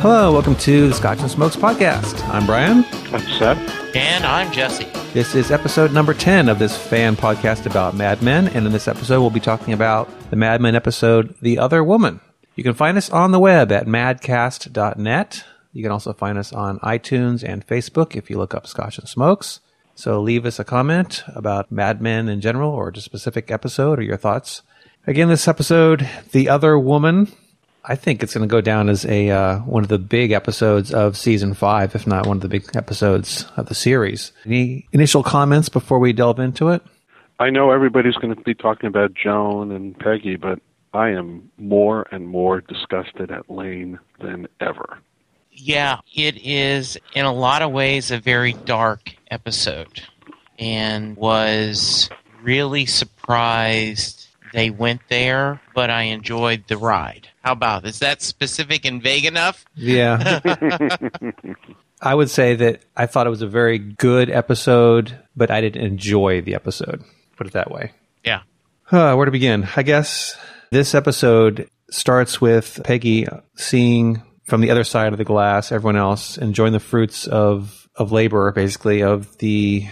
Hello, welcome to the Scotch and Smokes podcast. I'm Brian. I'm Seth. And I'm Jesse. This is episode number 10 of this fan podcast about Mad Men. And in this episode, we'll be talking about the Mad Men episode, The Other Woman. You can find us on the web at madcast.net. You can also find us on iTunes and Facebook if you look up Scotch and Smokes. So leave us a comment about Mad Men in general or just a specific episode or your thoughts. Again, this episode, The Other Woman, I think it's going to go down as a uh, one of the big episodes of season five, if not one of the big episodes of the series. Any initial comments before we delve into it? I know everybody's going to be talking about Joan and Peggy, but I am more and more disgusted at Lane than ever. Yeah, it is in a lot of ways a very dark episode and was really surprised they went there, but I enjoyed the ride. How about is that specific and vague enough? Yeah. I would say that I thought it was a very good episode, but I didn't enjoy the episode. Put it that way. Yeah. Uh, where to begin? I guess this episode starts with Peggy seeing from the other side of the glass everyone else enjoying the fruits of of labor, basically of the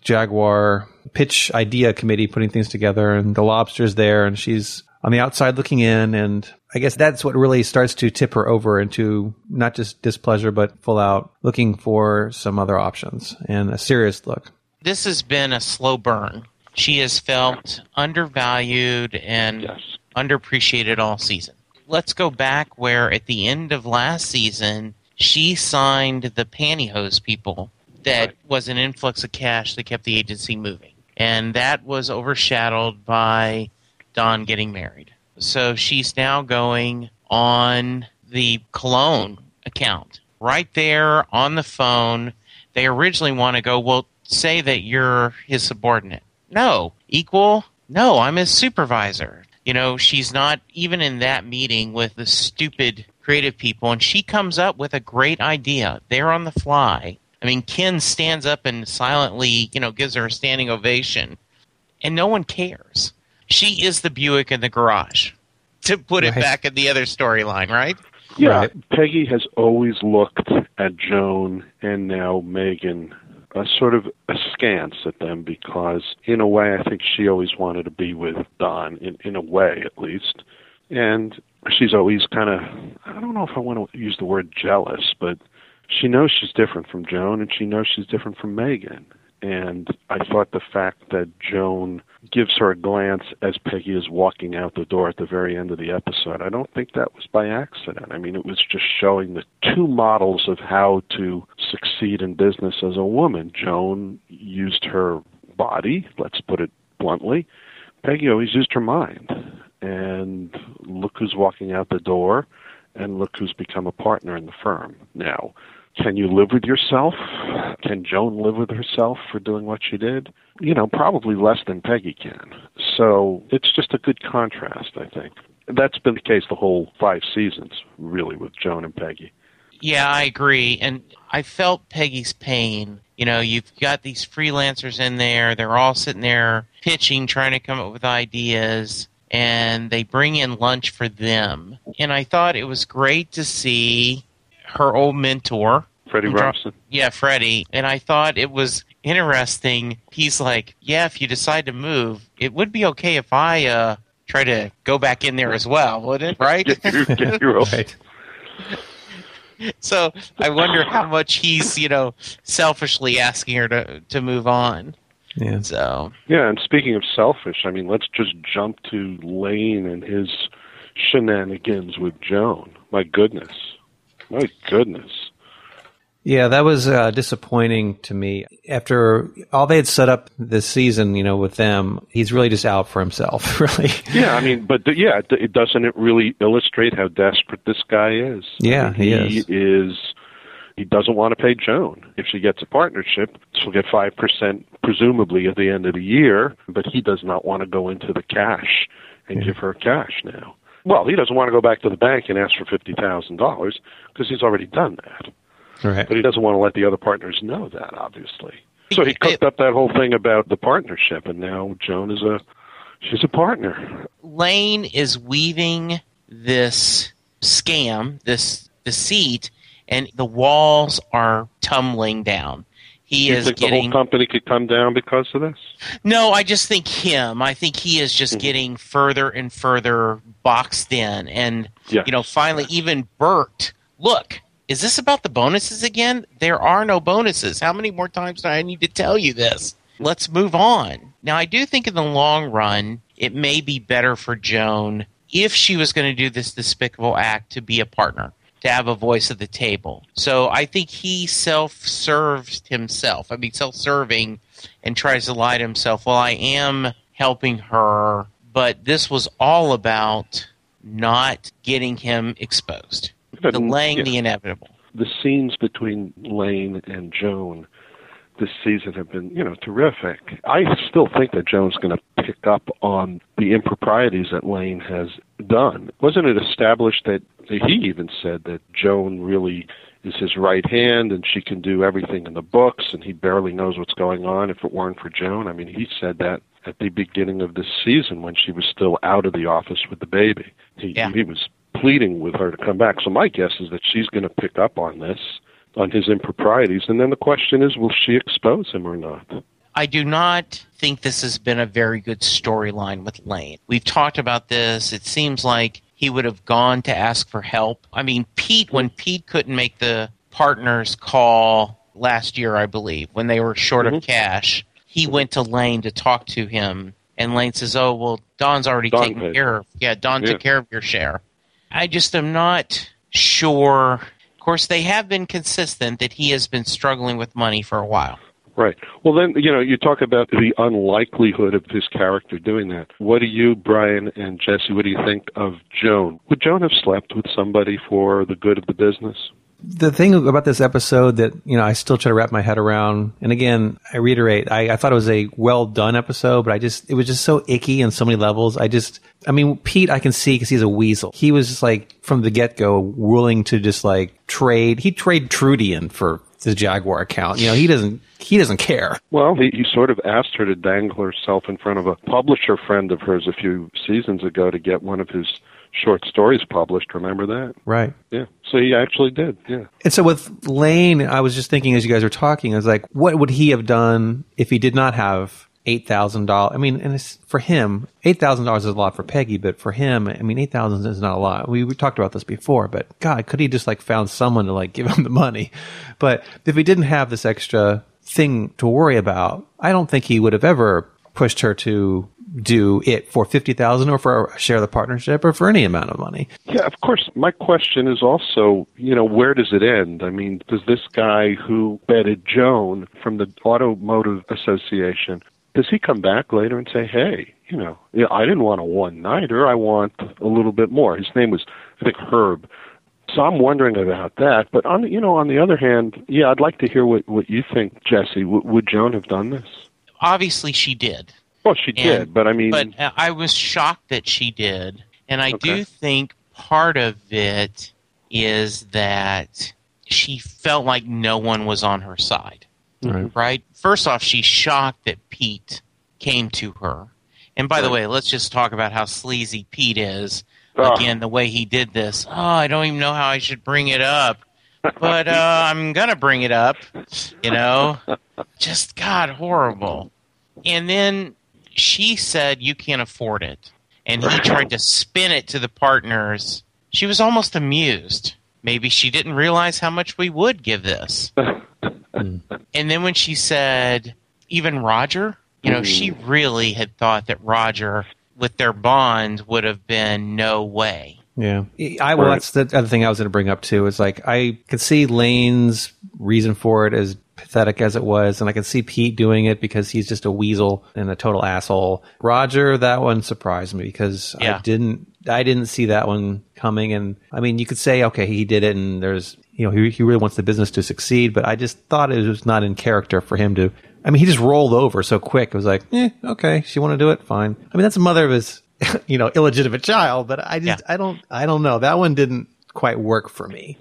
Jaguar pitch idea committee putting things together, and the lobster's there, and she's on the outside looking in, and I guess that's what really starts to tip her over into not just displeasure, but full out looking for some other options and a serious look. This has been a slow burn. She has felt undervalued and Yes. underappreciated all season. Let's go back where at the end of last season, she signed the pantyhose people that Right. was an influx of cash that kept the agency moving. And that was overshadowed by Don getting married. So she's now going on the cologne account. Right there on the phone, they originally want to go, well, say that you're his subordinate. No. Equal? No, I'm his supervisor. You know, she's not even in that meeting with the stupid creative people, and she comes up with a great idea. They're on the fly. I mean, Ken stands up and silently, you know, gives her a standing ovation, and no one cares. She is the Buick in the garage, to put it back in the other storyline, right? Yeah, Right. Peggy has always looked at Joan and now Megan uh, sort of askance at them because, in a way, I think she always wanted to be with Don, in, in a way at least. And she's always kind of, I don't know if I want to use the word jealous, but she knows she's different from Joan and she knows she's different from Megan. And I thought the fact that Joan gives her a glance as Peggy is walking out the door at the very end of the episode, I don't think that was by accident. I mean, it was just showing the two models of how to succeed in business as a woman. Joan used her body, let's put it bluntly. Peggy always used her mind. And look who's walking out the door, and look who's become a partner in the firm now. Can you live with yourself? Can Joan live with herself for doing what she did? You know, probably less than Peggy can. So it's just a good contrast, I think. That's been the case the whole five seasons, really, with Joan and Peggy. Yeah, I agree. And I felt Peggy's pain. You know, you've got these freelancers in there, they're all sitting there pitching, trying to come up with ideas, and they bring in lunch for them. And I thought it was great to see her old mentor. Freddie Dro- Robson. Yeah, Freddie. And I thought it was interesting. He's like, Yeah, if you decide to move, it would be okay if I uh try to go back in there as well, wouldn't it? Right? Get your, get your own Right. So I wonder how much he's, you know, selfishly asking her to to move on. Yeah. So Yeah, and speaking of selfish, I mean, let's just jump to Lane and his shenanigans with Joan. My goodness. My goodness. Yeah, that was uh, disappointing to me. After all they had set up this season, you know, with them, he's really just out for himself, really. Yeah, I mean, but th- yeah, it- doesn't it really illustrate how desperate this guy is? Yeah, I mean, he is. is. He doesn't want to pay Joan. If she gets a partnership, she'll get five percent, presumably at the end of the year. But he does not want to go into the cash and Yeah. give her cash now. Well, he doesn't want to go back to the bank and ask for fifty thousand dollars because he's already done that. Right. But he doesn't want to let the other partners know that, obviously. So he cooked up that whole thing about the partnership, and now Joan is a she's a partner. Lane is weaving this scam, this the seat, and the walls are tumbling down. He you is think getting the whole company could come down because of this? no. I just think him. I think he is just Mhm. getting further and further boxed in, and Yeah. you know, finally, even Bert. Look, is this about the bonuses again? There are no bonuses. How many more times do I need to tell you this? Let's move on. Now, I do think in the long run, it may be better for Joan if she was going to do this despicable act to be a partner, to have a voice at the table. So I think he self serves himself. I mean, self serving and tries to lie to himself. Well, I am helping her, but this was all about not getting him exposed, delaying yeah, the inevitable. the scenes between Lane and Joan this season have been, you know, terrific. I still think that Joan's going to pick up on the improprieties that Lane has done. Wasn't it established that he even said that Joan really is his right hand and she can do everything in the books and he barely knows what's going on if it weren't for Joan? I mean, he said that at the beginning of this season when she was still out of the office with the baby. He, Yeah. he was pleading with her to come back. So my guess is that she's going to pick up on this, on his improprieties, and then the question is, will she expose him or not? I do not think this has been a very good storyline with Lane. We've talked about this. It seems like he would have gone to ask for help. I mean, Pete, when Pete couldn't make the partners call last year, I believe, when they were short of Mhm. cash, he went to Lane to talk to him. And Lane says, Oh, well, Don's already Don taken paid. care of. Yeah, Don Yeah. took care of your share. I just am not sure. Of course, they have been consistent that he has been struggling with money for a while. Right. Well, then, you know, you talk about the unlikelihood of his character doing that. What do you, Brian and Jesse, what do you think of Joan? Would Joan have slept with somebody for the good of the business? The thing about this episode that you know I still try to wrap my head around, and again I reiterate, I, I thought it was a well done episode, but I just it was just so icky on so many levels. I just, I mean, Pete I can see because he's a weasel. He was just like from the get go willing to just like trade. He trade Trudy in for the Jaguar account. You know, he doesn't he doesn't care. Well, he, he sort of asked her to dangle herself in front of a publisher friend of hers a few seasons ago to get one of his short stories published. Remember that? Right. Yeah. So he actually did. Yeah. And so with Lane, I was just thinking as you guys were talking, I was like, what would he have done if he did not have eight thousand dollars? I mean, and it's, for him, eight thousand dollars is a lot for Peggy, but for him, I mean, eight thousand is not a lot. We, we talked about this before, but God, could he just like found someone to like give him the money? But if he didn't have this extra thing to worry about, I don't think he would have ever pushed her to do it for fifty thousand or for a share of the partnership or for any amount of money. Yeah, of course. My question is also, you know, where does it end? I mean, does this guy who betted Joan from the Automotive Association, does he come back later and say, hey, you know, I didn't want a one nighter. I want a little bit more. His name was, I think, Herb. So I'm wondering about that. But on the, you know, on the other hand, yeah, I'd like to hear what what you think, Jesse. W- would Joan have done this? Obviously, she did. Well, she And- did, but I mean, But uh, I was shocked that she did. And I Okay. do think part of it is that she felt like no one was on her side, Right. right? First off, she's shocked that Pete came to her. And by the way, let's just talk about how sleazy Pete is. Ah. Again, the way he did this. Oh, I don't even know how I should bring it up. But uh, I'm going to bring it up. You know? Just, God, horrible. And then she said, You can't afford it. And he tried to spin it to the partners. She was almost amused. Maybe she didn't realize how much we would give this. And then when she said, Even Roger, you know, she mm. really had thought that Roger, with their bond, would have been no way. Yeah, I well, that's the other thing I was going to bring up too. Is like I could see Lane's reason for it as pathetic as it was, and I can see Pete doing it because he's just a weasel and a total asshole. Roger, that one surprised me because Yeah. I didn't, I didn't see that one coming. And I mean, you could say, okay, he did it, and there's, you know, he, he really wants the business to succeed, but I just thought it was not in character for him to. I mean, he just rolled over so quick. It was like, eh, okay, she want to do it, fine. I mean, that's the mother of his, you know, illegitimate child, but I just, Yeah. I don't, I don't know. That one didn't quite work for me.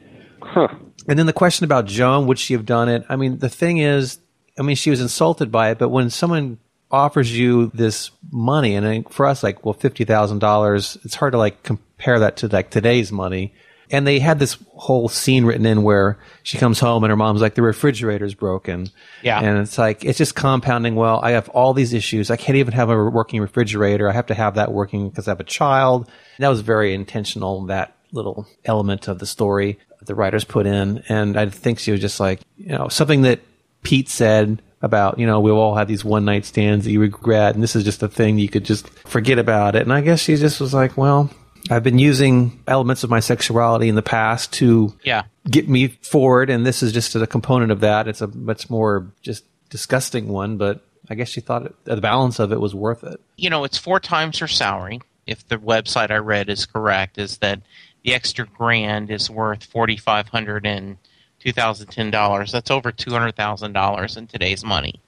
Huh. And then the question about Joan, would she have done it? I mean, the thing is, I mean, she was insulted by it, but when someone offers you this money, and for us, like, well, fifty thousand dollars, it's hard to like compare that to like today's money. And they had this whole scene written in where she comes home and her mom's like, the refrigerator's broken. Yeah. And it's like, it's just compounding. Well, I have all these issues. I can't even have a working refrigerator. I have to have that working because I have a child. And that was very intentional, that little element of the story the writers put in. And I think she was just like, you know, something that Pete said about, you know, we've all had these one night stands that you regret, and this is just a thing you could just forget about it. And I guess she just was like, well, I've been using elements of my sexuality in the past to Yeah. get me forward, and this is just a component of that. It's a much more just disgusting one, but I guess she thought it, the balance of it was worth it. You know, it's four times her salary. If the website I read is correct, is that the extra grand is worth forty five hundred and two thousand ten dollars. That's over two hundred thousand dollars in today's money.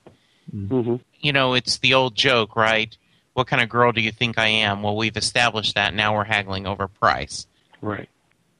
hmm You know, it's the old joke, right? What kind of girl do you think I am? Well, we've established that. Now we're haggling over price. Right.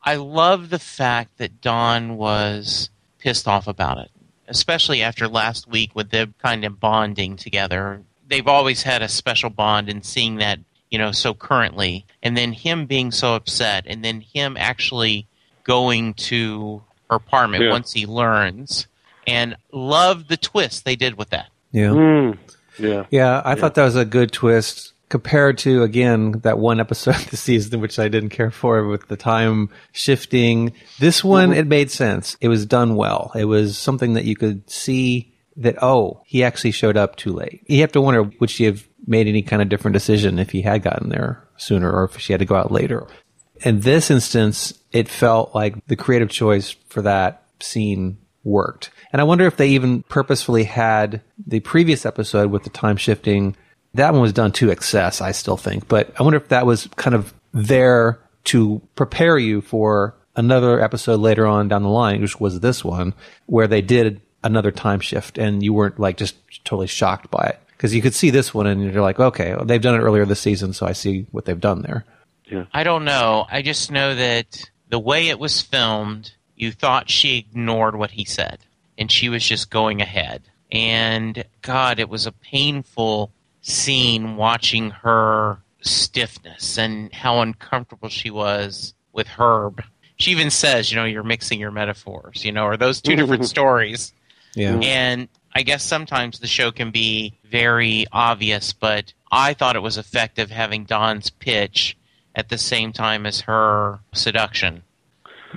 I love the fact that Don was pissed off about it, especially after last week with them kind of bonding together. They've always had a special bond, and seeing that, you know, so currently, and then him being so upset, and then him actually going to her apartment Yeah. once he learns, and love the twist they did with that. Yeah. Mm. Yeah. Yeah, I thought that was a good twist compared to again that one episode this season which I didn't care for with the time shifting. This one it made sense. It was done well. It was something that you could see that oh, he actually showed up too late. You have to wonder would she have made any kind of different decision if he had gotten there sooner or if she had to go out later. In this instance, it felt like the creative choice for that scene worked. And I wonder if they even purposefully had the previous episode with the time shifting. That one was done to excess, I still think. But I wonder if that was kind of there to prepare you for another episode later on down the line, which was this one, where they did another time shift and you weren't like just totally shocked by it. Because you could see this one and you're like, okay, they've done it earlier this season, so I see what they've done there. I don't know. I just know that the way it was filmed, you thought she ignored what he said, and she was just going ahead. And God, it was a painful scene watching her stiffness and how uncomfortable she was with Herb. She even says, you know, you're mixing your metaphors, you know, or those two different stories. Yeah. And I guess sometimes the show can be very obvious, but I thought it was effective having Don's pitch at the same time as her seduction.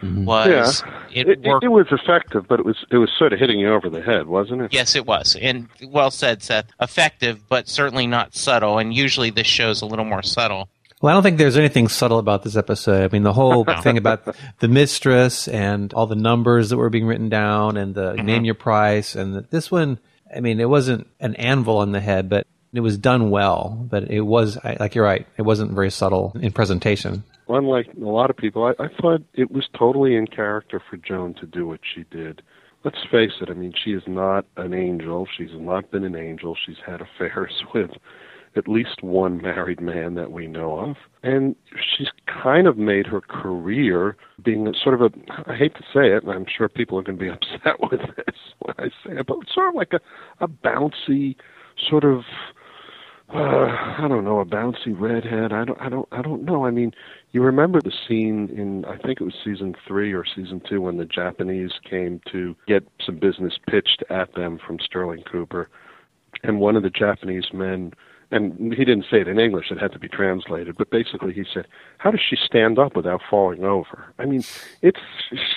Mm-hmm. Was it, It, it, worked? it was effective, but it was it was sort of hitting you over the head, wasn't it? yes, it was, and well said, Seth. Effective, but certainly not subtle. And usually, this show's a little more subtle. Well, I don't think there's anything subtle about this episode. I mean, the whole thing about the mistress and all the numbers that were being written down and the mm-hmm. name your price and the, this one, I mean, it wasn't an anvil on the head, but it was done well. But it was, I- like you're right, it wasn't very subtle in presentation. Unlike a lot of people, I, I thought it was totally in character for Joan to do what she did. Let's face it. I mean, she is not an angel. She's not been an angel. She's had affairs with at least one married man that we know of. And she's kind of made her career being sort of a, I hate to say it, and I'm sure people are going to be upset with this when I say it, but sort of like a, a bouncy, sort of, uh, I don't know, a bouncy redhead. I don't, I don't, I don't know. I mean, you remember the scene in, I think it was season three or season two when the Japanese came to get some business pitched at them from Sterling Cooper and one of the Japanese men, and he didn't say it in English; it had to be translated. But basically, he said, "How does she stand up without falling over?" I mean, it's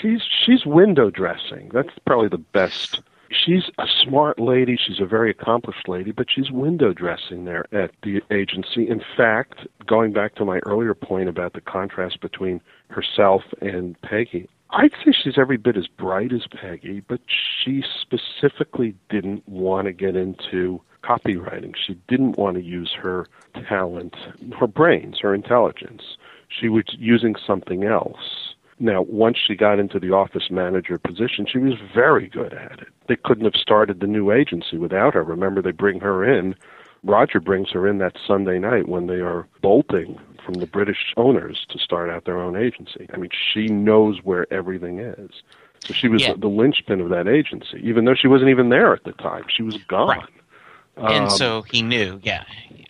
she's she's window dressing. That's probably the best. She's a smart lady. She's a very accomplished lady, but she's window dressing there at the agency. In fact, going back to my earlier point about the contrast between herself and Peggy, I'd say she's every bit as bright as Peggy, but she specifically didn't want to get into copywriting. She didn't want to use her talent, her brains, her intelligence. She was using something else. Now, once she got into the office manager position, she was very good at it. They couldn't have started the new agency without her. Remember, they bring her in. Roger brings her in that Sunday night when they are bolting from the British owners to start out their own agency. I mean, she knows where everything is. So she was Yeah. the linchpin of that agency, even though she wasn't even there at the time. She was gone. Right. And Um, so he knew, yeah.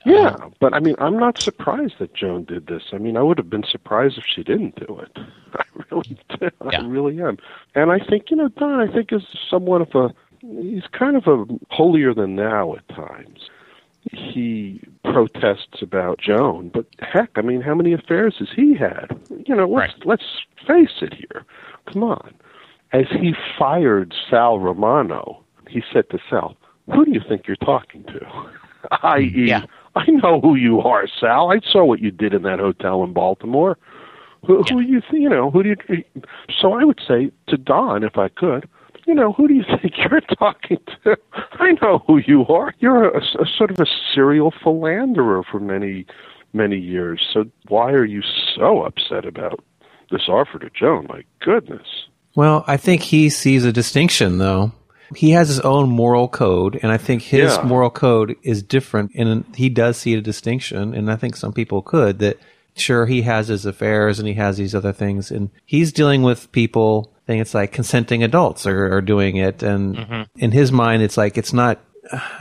Yeah, but I mean, I'm not surprised that Joan did this. I mean, I would have been surprised if she didn't do it. I really do. Yeah. I really am. And I think, you know, Don, I think is somewhat of a, he's kind of a holier than thou at times. He protests about Joan, but heck, I mean, how many affairs has he had? You know, let's, Right. let's face it here. Come on. As he fired Sal Romano, he said to Sal, who do you think you're talking to? I.e., Yeah. I know who you are, Sal. I saw what you did in that hotel in Baltimore. Who, who you, th- you know, who do you? So I would say to Don, if I could, you know, who do you think you're talking to? I know who you are. You're a, a sort of a serial philanderer for many, many years. So why are you so upset about this offer to Joan? My goodness. Well, I think he sees a distinction, though. He has his own moral code, and I think his Yeah. moral code is different, and he does see a distinction, and I think some people could that. Sure, he has his affairs and he has these other things, and he's dealing with people. I think it's like consenting adults are, are doing it, and mm-hmm. in his mind, it's like it's not.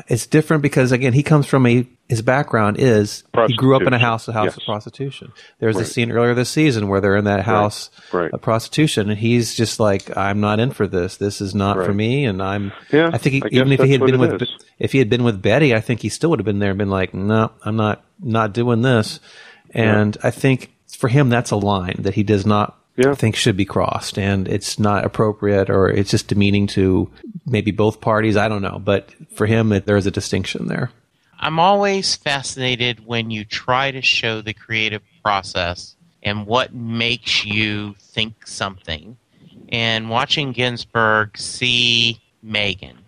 It's different because again, he comes from a his background is he grew up in a house, a house Yes. of prostitution. There's a scene earlier this season where they're in that house Right. of prostitution, and he's just like, "I'm not in for this. This is not for me." And I'm. Yeah, I think he, I even if he had been with it is. if he had been with Betty, I think he still would have been there and been like, "No, I'm not not doing this." And I think for him, that's a line that he does not. Yeah. think should be crossed, and it's not appropriate, or it's just demeaning to maybe both parties. I don't know, but for him, it, there is a distinction there. I'm always fascinated when you try to show the creative process and what makes you think something. And watching Ginsberg see Megan,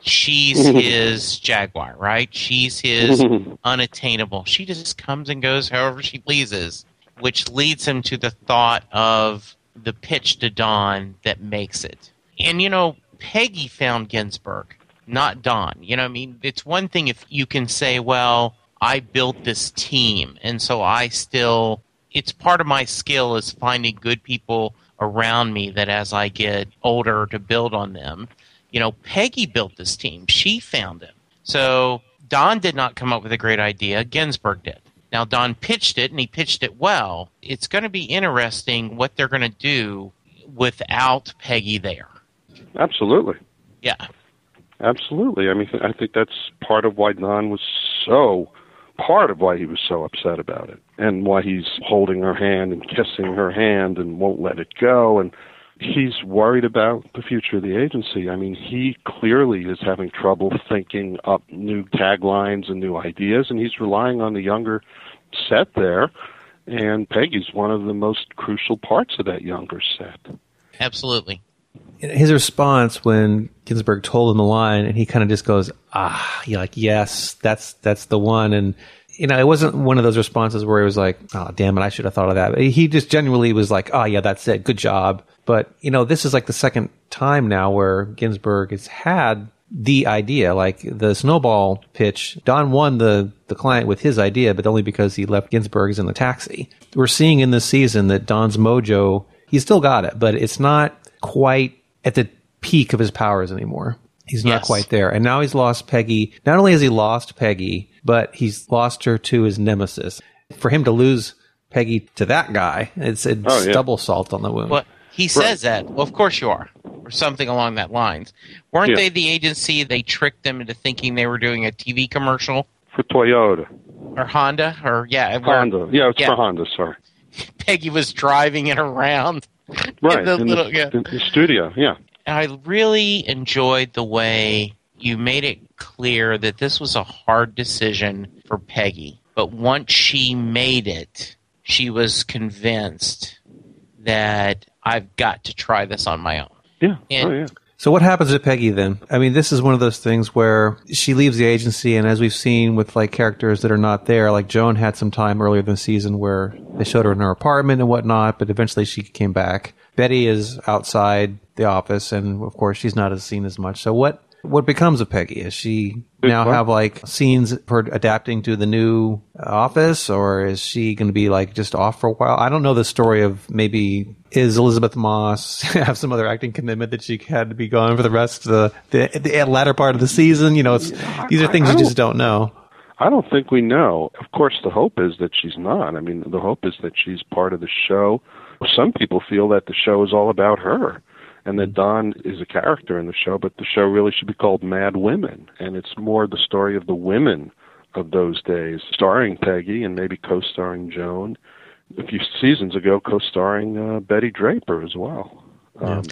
she's his Jaguar, right? She's his unattainable. She just comes and goes however she pleases, which leads him to the thought of the pitch to Don that makes it. And you know, Peggy found Ginsberg, not Don. You know, I mean, it's one thing if you can say, well, I built this team, and so I still, it's part of my skill is finding good people around me that as I get older to build on them. You know, Peggy built this team. She found him. So Don did not come up with a great idea. Ginsberg did. Now Don pitched it, and he pitched it well. It's going to be interesting what they're going to do without Peggy there. Absolutely. Yeah, Absolutely. I mean, I think that's part of why Don was so part of why he was so upset about it, and why he's holding her hand and kissing her hand and won't let it go, and he's worried about the future of the agency. I mean, he clearly is having trouble thinking up new taglines and new ideas, and he's relying on the younger set there. And Peggy's one of the most crucial parts of that younger set. absolutely. His response when Ginsberg told him the line, and he kind of just goes, "Ah, yeah, like yes, that's that's the one." And you know, it wasn't one of those responses where he was like, "Oh, damn it, I should have thought of that." He just genuinely was like, "Oh, yeah, that's it, good job." But you know, this is like the second time now where Ginsberg has had the idea, like the snowball pitch. Don won the the client with his idea, but only because he left Ginsberg's in the taxi. We're seeing in this season that Don's mojo, he's still got it, but it's not quite at the peak of his powers anymore. He's not Yes. quite there. And now he's lost Peggy. Not only has he lost Peggy, but he's lost her to his nemesis. For him to lose Peggy to that guy, it's, it's Oh, yeah. double salt on the wound. Well, he says that. Well, of course you are, or something along that lines. Weren't Yeah. they the agency? They tricked them into thinking they were doing a TV commercial For Toyota. or Honda, or yeah, where Honda. Yeah, it's Yeah. for Honda, sorry. Peggy was driving it around. Right, the in, little- the, yeah. the studio, yeah. I really enjoyed the way you made it clear that this was a hard decision for Peggy. But once she made it, she was convinced that I've got to try this on my own. Yeah, oh, And- oh yeah. So what happens to Peggy then? I mean, this is one of those things where she leaves the agency, and as we've seen with like characters that are not there, like Joan had some time earlier in the season where they showed her in her apartment and whatnot, but eventually she came back. Betty is outside the office, and of course she's not as seen as much. So what What becomes of Peggy? Is she now what? have like scenes for adapting to the new office, or is she going to be like just off for a while? I don't know the story of maybe is Elisabeth Moss have some other acting commitment that she had to be gone for the rest of the the, the latter part of the season. You know, it's, these are things I you just don't know. I don't think we know. Of course, the hope is that she's not. I mean, the hope is that she's part of the show. Some people feel that the show is all about her and that Don is a character in the show, but the show really should be called Mad Women. And it's more the story of the women of those days, starring Peggy and maybe co starring Joan. A few seasons ago, co starring uh, Betty Draper as well. Um,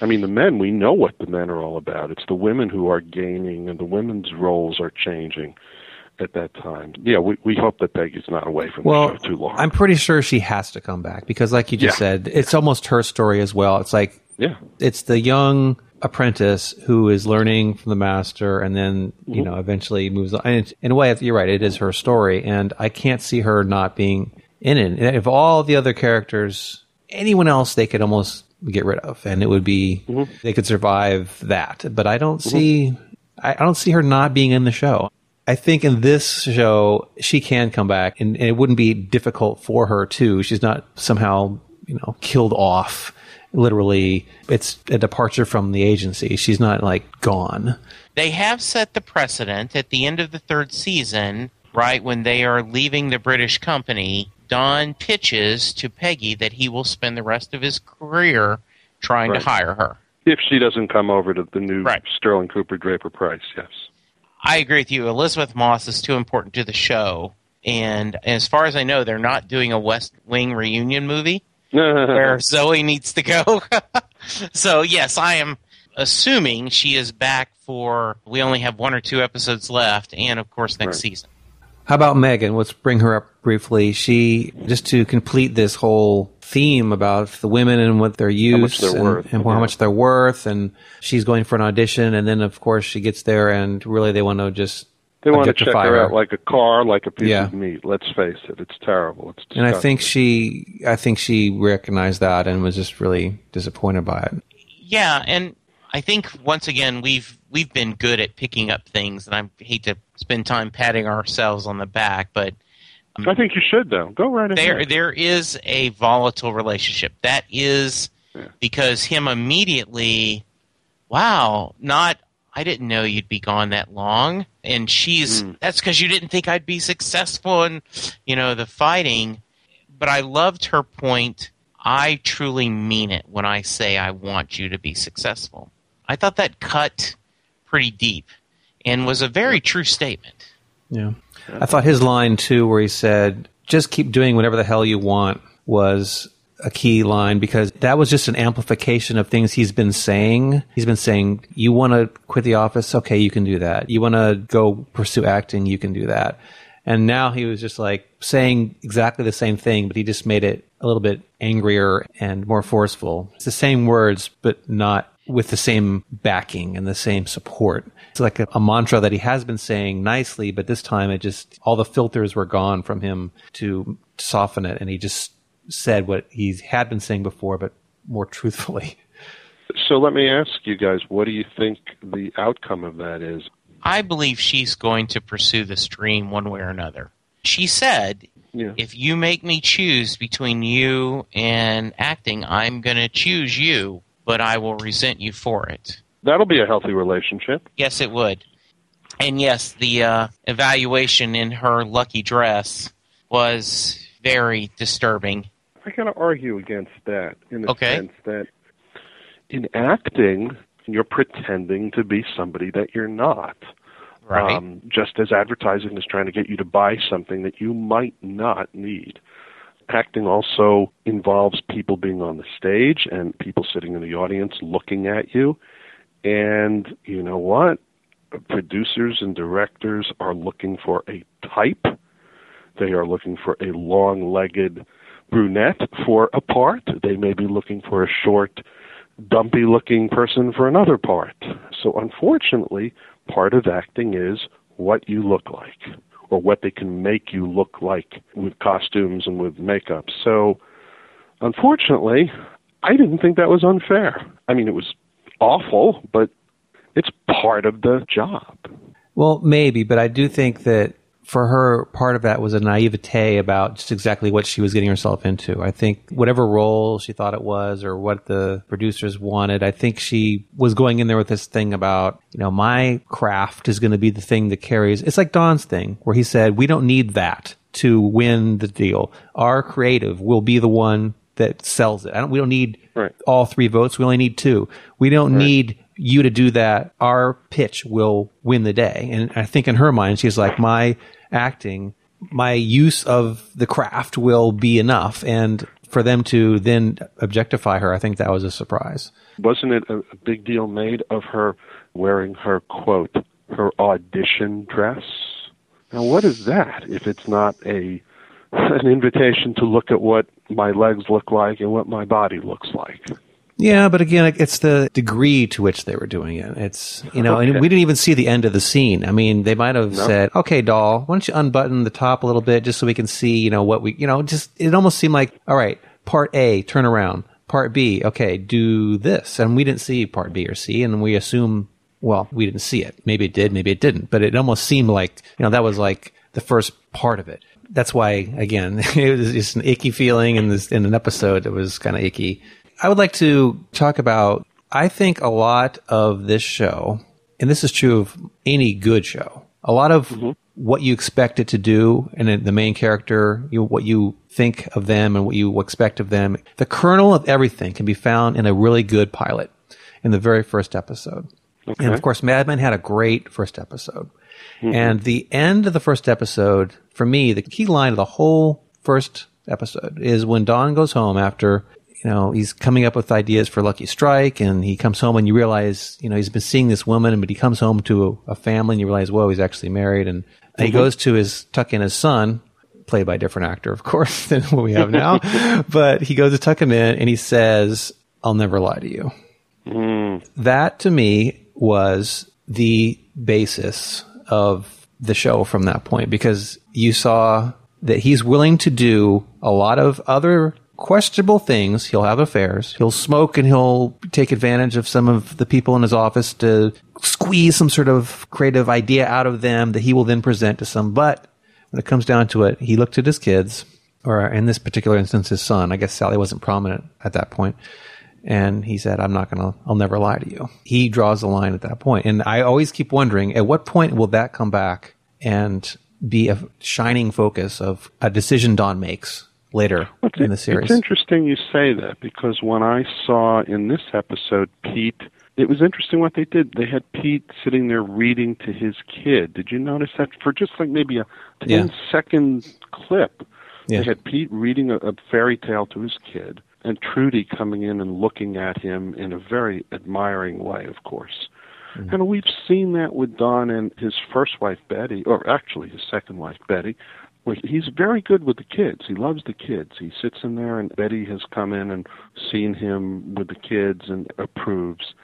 I mean, the men, we know what the men are all about. It's the women who are gaining, and the women's roles are changing at that time. Yeah, we, we hope that Peggy's not away from Well, the show too long. I'm pretty sure she has to come back because, like you just Yeah. said, it's almost her story as well. It's like yeah, it's the young apprentice who is learning from the master and then Mm-hmm. you know eventually moves on and in a way you're right it is her story and i can't see her not being in it if all the other characters anyone else they could almost get rid of and it would be Mm-hmm. they could survive that but i don't see I, I don't see her not being in the show I think in this show she can come back, and, and it wouldn't be difficult for her too. She's not somehow you know killed off. Literally, it's a departure from the agency. She's not like gone. They have set the precedent at the end of the third season, right when they are leaving the British company. Don pitches to Peggy that he will spend the rest of his career trying Right. to hire her. if she doesn't come over to the new Right. Sterling Cooper Draper Pryce, yes. I agree with you. Elisabeth Moss is too important to the show. And as far as I know, they're not doing a West Wing reunion movie where Zoey needs to go. so, yes, I am assuming she is back for. We only have one or two episodes left, and of course, next Right. season. How about Megan? Let's bring her up briefly. She just to complete this whole theme about the women and what their use much they're and, worth, and how much they're worth, and she's going for an audition, and then of course she gets there, and really they want to just They want to check her out like a car, like a piece Yeah. of meat. Let's face it, it's terrible. It's And I think she, I think she recognized that and was just really disappointed by it. Yeah, and I think once again we've we've been good at picking up things, and I hate to spend time patting ourselves on the back, but um, I think you should though. Go right ahead. there there is a volatile relationship. That is Yeah. because him immediately, wow, not I didn't know you'd be gone that long, and she's hmm. that's because you didn't think I'd be successful in you know the fighting. But I loved her point. I truly mean it when I say I want you to be successful. I thought that cut pretty deep and was a very true statement. Yeah. I thought his line too, where he said, just keep doing whatever the hell you want, was a key line because that was just an amplification of things he's been saying. He's been saying, you want to quit the office? Okay, you can do that. You want to go pursue acting? You can do that. And now he was just like saying exactly the same thing, but he just made it a little bit angrier and more forceful. It's the same words, but not with the same backing and the same support. It's like a, a mantra that he has been saying nicely, but this time it just, all the filters were gone from him to soften it. And he just said what he had been saying before, but more truthfully. So let me ask you guys, what do you think the outcome of that is? I believe she's going to pursue this dream one way or another. She said, Yeah. if you make me choose between you and acting, I'm going to choose you, but I will resent you for it. That'll be a healthy relationship. Yes, it would. And yes, the uh, evaluation in her lucky dress was very disturbing. I got to argue against that in the Okay. sense that in acting, you're pretending to be somebody that you're not. Right. Um, just as advertising is trying to get you to buy something that you might not need. Acting also involves people being on the stage and people sitting in the audience looking at you. And you know what? Producers and directors are looking for a type. They are looking for a long legged brunette for a part. They may be looking for a short, dumpy looking person for another part. So, unfortunately, part of acting is what you look like or what they can make you look like with costumes and with makeup. So, unfortunately, I didn't think that was unfair. I mean, it was awful, but it's part of the job. Well, maybe, but I do think that for her, part of that was a naivete about just exactly what she was getting herself into. I think whatever role she thought it was or what the producers wanted, I think she was going in there with this thing about, you know, my craft is going to be the thing that carries. It's like Don's thing where he said, we don't need that to win the deal. Our creative will be the one that sells it. I don't, we don't need Right. all three votes. We only need two. We don't need you to do that. Our pitch will win the day. And I think in her mind, she's like, my acting, my use of the craft will be enough. And for them to then objectify her, I think that was a surprise. Wasn't it a, big deal made of her wearing her quote, her audition dress? Now, what is that if it's not a an invitation to look at what my legs look like and what my body looks like? Yeah, but again, it's the degree to which they were doing it. It's, you know, Okay. and we didn't even see the end of the scene. I mean, they might have said, okay, doll, why don't you unbutton the top a little bit just so we can see, you know, what we, you know, just, it almost seemed like, all right, part A, turn around. Part B, okay, do this. And we didn't see part B or C, and we assume, well, we didn't see it. Maybe it did, maybe it didn't. But it almost seemed like, you know, that was like the first part of it. That's why, again, it was just an icky feeling in this, in an episode that was kind of icky. I would like to talk about, I think a lot of this show, and this is true of any good show, a lot of mm-hmm. what you expect it to do and the main character, you, what you think of them and what you expect of them, the kernel of everything can be found in a really good pilot in the very first episode. And of course, Mad Men had a great first episode. Mm-hmm. And the end of the first episode, for me, the key line of the whole first episode is when Don goes home after, you know, he's coming up with ideas for Lucky Strike and he comes home and you realize, you know, he's been seeing this woman, but he comes home to a, a family and you realize, whoa, he's actually married. And he mm-hmm. goes to his, tuck in his son, played by a different actor, of course, than what we have now. but he goes to tuck him in and he says, I'll never lie to you mm. that to me was the basis of the show from that point because you saw that he's willing to do a lot of other questionable things. He'll have affairs. He'll smoke and he'll take advantage of some of the people in his office to squeeze some sort of creative idea out of them that he will then present to some. But when it comes down to it, he looked at his kids, or in this particular instance, his son. I guess Sally wasn't prominent at that point. And he said, I'm not going to, I'll never lie to you. He draws the line at that point. And I always keep wondering, at what point will that come back and be a shining focus of a decision Don makes later It's, in the series? it's interesting you say that because when I saw in this episode Pete, it was interesting what they did. They had Pete sitting there reading to his kid. Did you notice that for just like maybe a Yeah. 10 second clip? Yeah. They had Pete reading a, a fairy tale to his kid and Trudy coming in and looking at him in a very admiring way, of course. Mm-hmm. And we've seen that with Don and his first wife, Betty, or actually his second wife, Betty, where he's very good with the kids. He loves the kids. He sits in there, and Betty has come in and seen him with the kids and approves.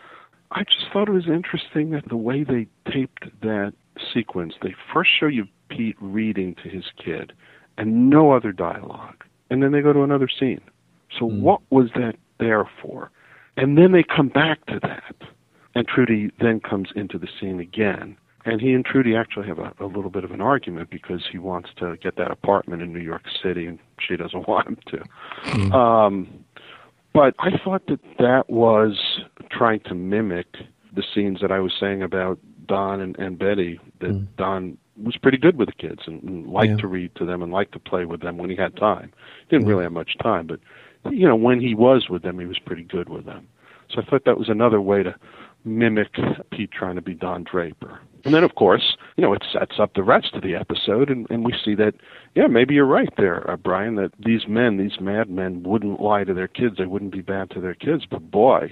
I just thought it was interesting that the way they taped that sequence, they first show you Pete reading to his kid and no other dialogue. And then they go to another scene. So hmm. what was that there for? And then they come back to that. And Trudy then comes into the scene again. And he and Trudy actually have a, a little bit of an argument because he wants to get that apartment in New York City and she doesn't want him to. Um, but I thought that that was trying to mimic the scenes that I was saying about Don and, and Betty, that Don was pretty good with the kids and, and liked Yeah. to read to them and liked to play with them when he had time. He didn't really have much time, but you know, when he was with them, he was pretty good with them. So I thought that was another way to mimic Pete trying to be Don Draper. And then, of course, you know, it sets up the rest of the episode, and, and we see that, yeah, maybe you're right there, uh, Brian, that these men, these madmen, wouldn't lie to their kids. They wouldn't be bad to their kids, but boy,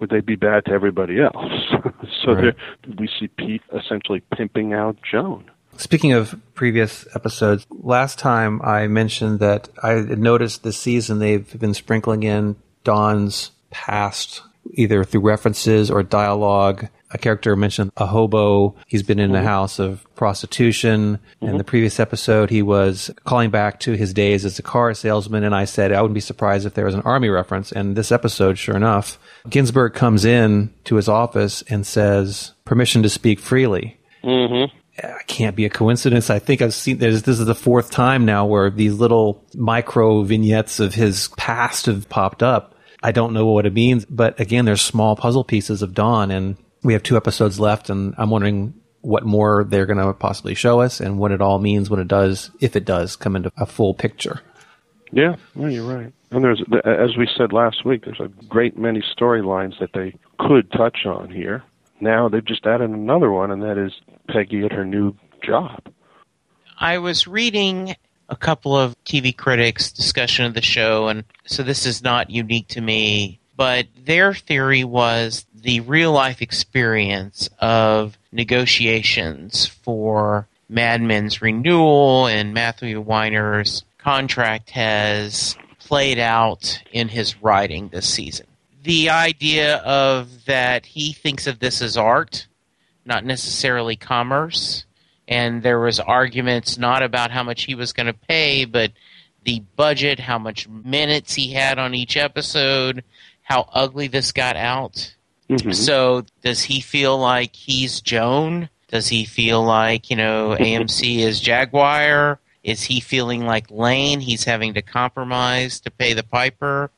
would they be bad to everybody else. so Right. there, we see Pete essentially pimping out Joan. Speaking of previous episodes, last time I mentioned that I noticed this season they've been sprinkling in Don's past, either through references or dialogue a character mentioned a hobo. He's been in a house of prostitution. In the previous episode, he was calling back to his days as a car salesman. And I said, I wouldn't be surprised if there was an army reference. And this episode, sure enough, Ginsberg comes in to his office and says, permission to speak freely. Mm-hmm. It can't be a coincidence. I think I've seen this. This is the fourth time now where these little micro vignettes of his past have popped up. I don't know what it means, but again, there's small puzzle pieces of Don, and we have two episodes left, and I'm wondering what more they're going to possibly show us and what it all means when it does, if it does, come into a full picture. Yeah, no, you're right. And there's, as we said last week, there's a great many storylines that they could touch on here. Now they've just added another one, and that is Peggy at her new job. I was reading a couple of TV critics' discussion of the show, and so this is not unique to me, but their theory was the real life experience of negotiations for Mad Men's renewal and Matthew Weiner's contract has played out in his writing this season. The idea of that he thinks of this as art, not necessarily commerce, and there was arguments not about how much he was going to pay, but the budget, how much minutes he had on each episode, how ugly this got out. Mm-hmm. So does he feel like he's Joan? Does he feel like, you know, AMC is Jaguar? Is he feeling like Lane? He's having to compromise to pay the piper?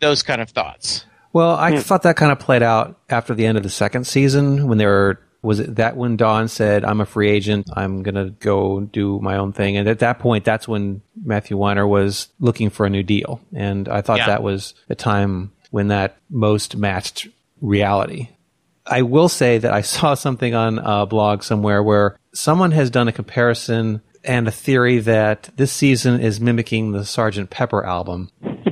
Those kind of thoughts. Well, I thought that kind of played out after the end of the second season when they were was it that when Don said, I'm a free agent, I'm going to go do my own thing. And at that point, that's when Matthew Weiner was looking for a new deal. And I thought Yeah. that was a time when that most matched reality. I will say that I saw something on a blog somewhere where someone has done a comparison and a theory that this season is mimicking the Sgt. Pepper album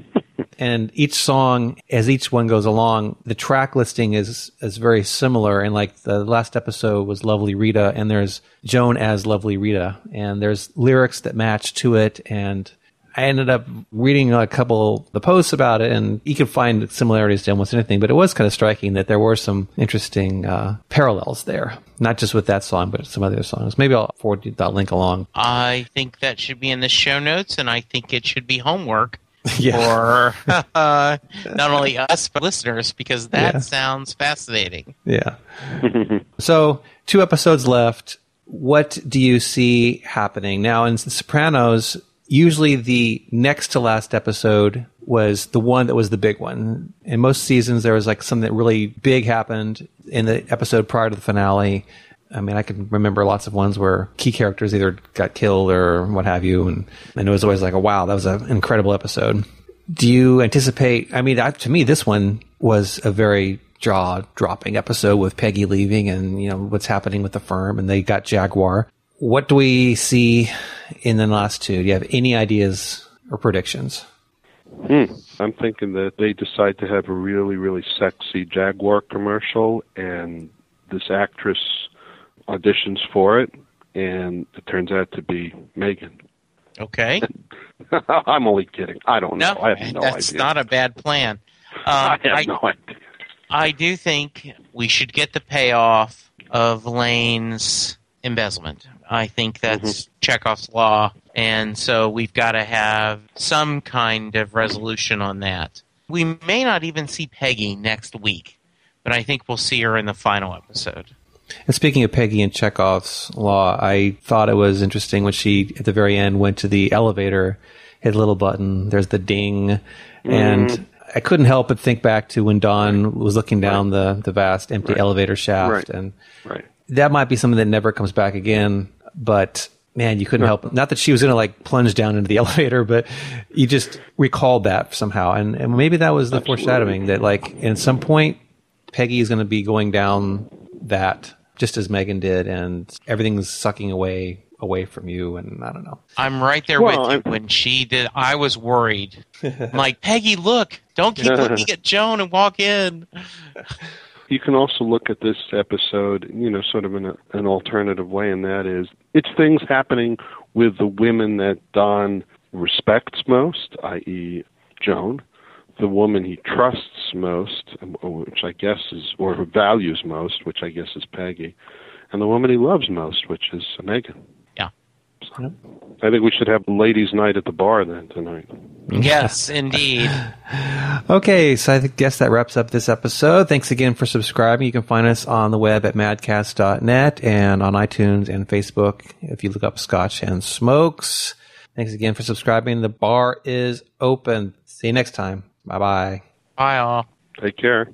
and each song as each one goes along the track listing is is very similar and like the last episode was lovely rita and there's joan as lovely rita and there's lyrics that match to it and i ended up reading a couple of the posts about it and you can find similarities to almost anything but it was kind of striking that there were some interesting uh, parallels there not just with that song but some other songs maybe i'll forward you that link along I think that should be in the show notes, and I think it should be homework yeah for uh, not only us but listeners because that Yeah. sounds fascinating. Yeah. so, two episodes left. What do you see happening now in The Sopranos? Usually, the next to last episode was the one that was the big one. In most seasons, there was like something that really big happened in the episode prior to the finale. I mean, I can remember lots of ones where key characters either got killed or what have you, and, and it was always like, a wow, that was an incredible episode. Do you anticipate? I mean, to me, this one was a very jaw dropping episode with Peggy leaving and, you know, what's happening with the firm and they got Jaguar. What do we see in the last two? Do you have any ideas or predictions? Hmm. I'm thinking that they decide to have a really, really sexy Jaguar commercial, and this actress auditions for it, and it turns out to be Megan. Okay, I'm only kidding. I don't know. no, I have no that's idea. not a bad plan. I Um, have I, no idea. I do think we should get the payoff of Lane's embezzlement. I think mm-hmm. that's Chekhov's law, and so we've got to have some kind of resolution on that. We may not even see Peggy next week, but I think we'll see her in the final episode. And speaking of Peggy and Chekhov's law, I thought it was interesting when she, at the very end, went to the elevator, hit a little button, there's the ding, mm-hmm. and I couldn't help but think back to when Don was looking down the, the vast empty elevator shaft, Right. and Right. That might be something that never comes back again. But man, you couldn't help. Not that she was going to like plunge down into the elevator, but you just recalled that somehow, and, and maybe that was the Absolutely. foreshadowing that like at some point Peggy is going to be going down that just as Megan did, and everything's sucking away away from you, and I don't know. I'm right there Well, with you. I'm- When she did, I was worried. I'm like, Peggy, look! Don't keep looking at Joan and walk in. You can also look at this episode, you know, sort of in a, an alternative way, and that is it's things happening with the women that Don respects most, i.e., Joan, the woman he trusts most, um, oh, which I guess is, or values most, which I guess is Peggy, and the woman he loves most, which is Megan. Yeah. So, I think we should have ladies' night at the bar then tonight. Yes, indeed. Okay, so I guess that wraps up this episode. Thanks again for subscribing. You can find us on the web at madcast.net and on iTunes and Facebook if you look up Scotch and Smokes. Thanks again for subscribing. The bar is open. See you next time. Bye bye. Bye all. Take care.